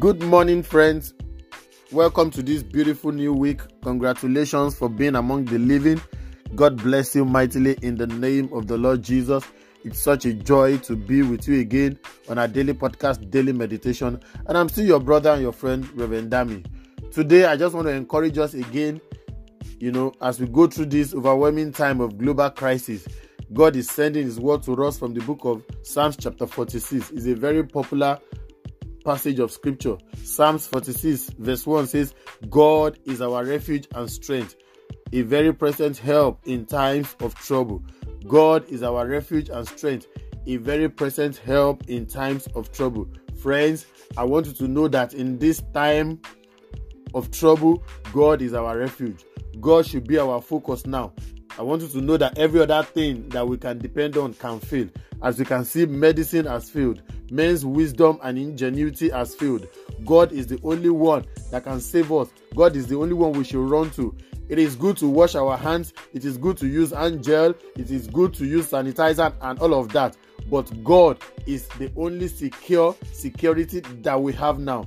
Good morning, friends. Welcome to this beautiful new week. Congratulations for being among the living. God bless you mightily in the name of the Lord Jesus. It's such a joy to be with you again on our daily podcast, Daily Meditation. And I'm still your brother and your friend, Reverend Dami. Today, I just want to encourage us again, you know, as we go through this overwhelming time of global crisis. God is sending His word to us from the book of Psalms, chapter 46. It's a very popular passage of scripture. Psalms 46, verse 1 says, God is our refuge and strength, a very present help in times of trouble. God is our refuge and strength, a very present help in times of trouble. Friends, I want you to know that in this time of trouble, God is our refuge. God should be our focus now. I want you to know that every other thing that we can depend on can fail. As you can see, medicine has failed, men's wisdom and ingenuity has failed. God is the only one that can save us. God is the only one we should run to. It is good to wash our hands, it is good to use hand gel, it is good to use sanitizer and all of that. But God is the only secure security that we have now.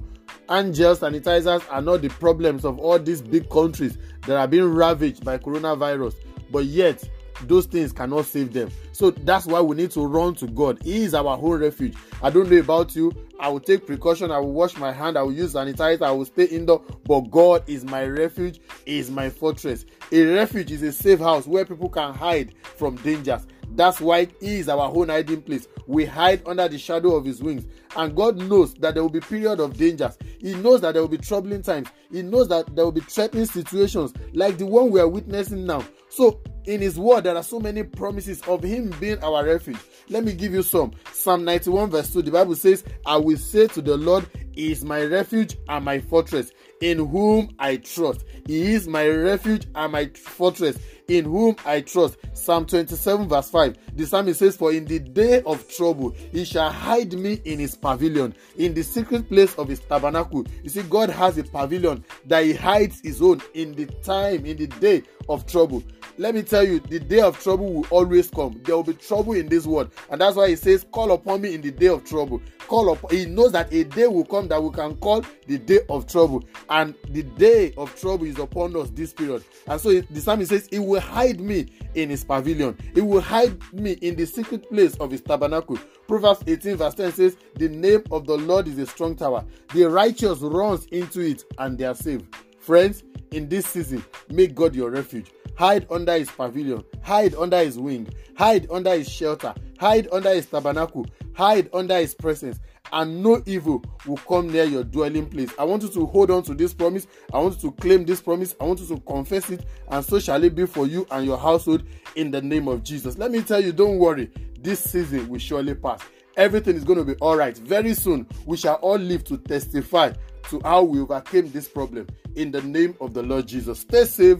Hand gel sanitizers are not the problems of all these big countries that are being ravaged by coronavirus but yet those things cannot save them. So that's why we need to run to God. He is our whole refuge. I don't know about you. I will take precaution. I will wash my hand. I will use sanitizer. I will stay indoor. But God is my refuge. Is my fortress. A refuge is a safe house where people can hide from dangers. That's why He is our own hiding place. We hide under the shadow of His wings. And God knows that there will be period of dangers. He knows that there will be troubling times. He knows that there will be threatening situations like the one we are witnessing now. So, in His word, there are so many promises of Him being our refuge. Let me give you some. Psalm 91, verse 2, the Bible says, I will say to the Lord, He is my refuge and my fortress, in whom I trust. He is my refuge and my fortress, in whom I trust. Psalm 27, verse 5. The psalmist says, For in the day of trouble, he shall hide me in his pavilion, in the secret place of his tabernacle. You see, God has a pavilion that he hides his own in the time, in the day of trouble. Let me tell you, the day of trouble will always come. There will be trouble in this world. And that's why he says, Call upon me in the day of trouble. Call up. He knows that a day will come that we can call the day of trouble. And the day of trouble is upon us this period. And so the psalmist says, He will hide me in his pavilion. He will hide me in the secret place of his tabernacle. Proverbs 18, verse 10 says, The name of the Lord is a strong tower. The righteous runs into it and they are saved. Friends, in this season, make God your refuge. Hide under his pavilion, hide under his wing, hide under his shelter, hide under his tabernacle, hide under his presence, and no evil will come near your dwelling place. I want you to hold on to this promise. I want you to claim this promise. I want you to confess it, and so shall it be for you and your household in the name of Jesus. Let me tell you, don't worry, this season will surely pass. Everything is going to be all right. Very soon, we shall all live to testify to how we overcame this problem in the name of the Lord Jesus. Stay safe,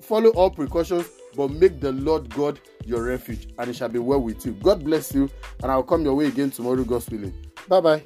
follow all precautions, but make the Lord God your refuge, and it shall be well with you. God bless you, and I'll come your way again tomorrow, God's willing. Bye bye.